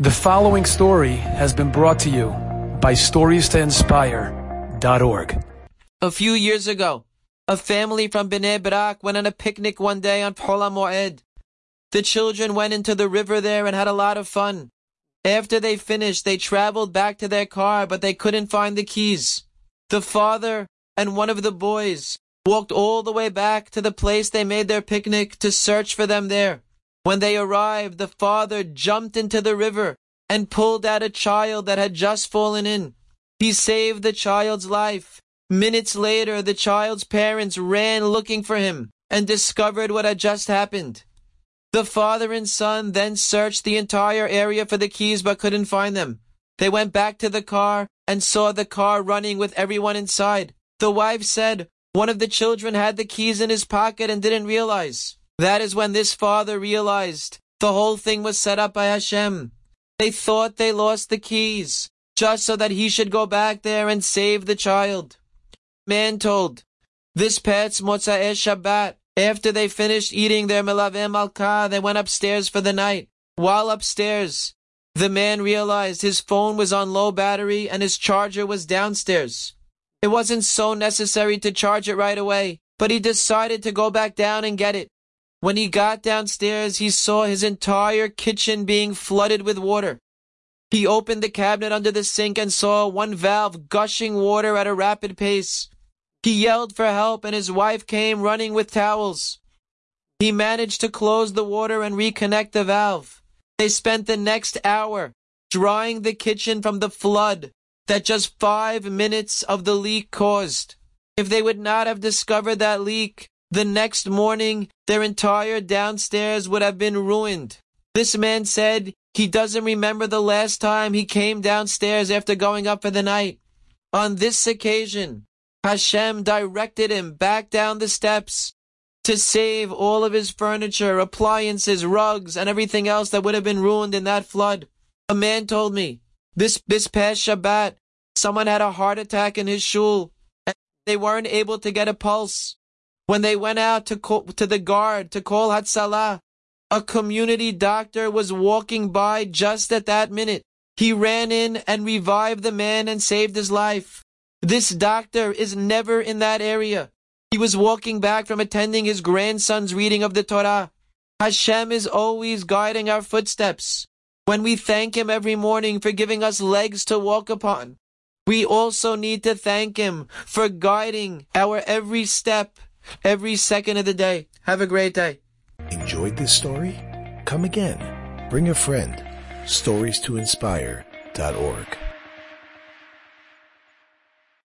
The following story has been brought to you by StoriesToInspire.org. A few years ago, a family from Bnei Brak went on a picnic one day on Chol Moed. The children went into the river there and had a lot of fun. After they finished, they traveled back to their car, but they couldn't find the keys. The father and one of the boys walked all the way back to the place they made their picnic to search for them there. When they arrived, the father jumped into the river and pulled out a child that had just fallen in. He saved the child's life. Minutes later, the child's parents ran looking for him and discovered what had just happened. The father and son then searched the entire area for the keys but couldn't find them. They went back to the car and saw the car running with everyone inside. The wife said one of the children had the keys in his pocket and didn't realize. That is when this father realized the whole thing was set up by Hashem. They thought they lost the keys, just so that he should go back there and save the child. Man told, this past Motzai Shabbat, after they finished eating their melaveh malkah, they went upstairs for the night. While upstairs, the man realized his phone was on low battery and his charger was downstairs. It wasn't so necessary to charge it right away, but he decided to go back down and get it. When he got downstairs, he saw his entire kitchen being flooded with water. He opened the cabinet under the sink and saw one valve gushing water at a rapid pace. He yelled for help and his wife came running with towels. He managed to close the water and reconnect the valve. They spent the next hour drying the kitchen from the flood that just five minutes of the leak caused. If they would not have discovered that leak, the next morning, their entire downstairs would have been ruined. This man said he doesn't remember the last time he came downstairs after going up for the night. On this occasion, Hashem directed him back down the steps to save all of his furniture, appliances, rugs, and everything else that would have been ruined in that flood. A man told me this, this past Shabbat, someone had a heart attack in his shul and they weren't able to get a pulse. When they went out to call, to the guard to call Hatzalah, a community doctor was walking by just at that minute. He ran in and revived the man and saved his life. This doctor is never in that area. He was walking back from attending his grandson's reading of the Torah. Hashem is always guiding our footsteps. When we thank Him every morning for giving us legs to walk upon, we also need to thank Him for guiding our every step every second of the day. Have a great day. Enjoyed this story? Come again. Bring a friend. Stories to inspire.org.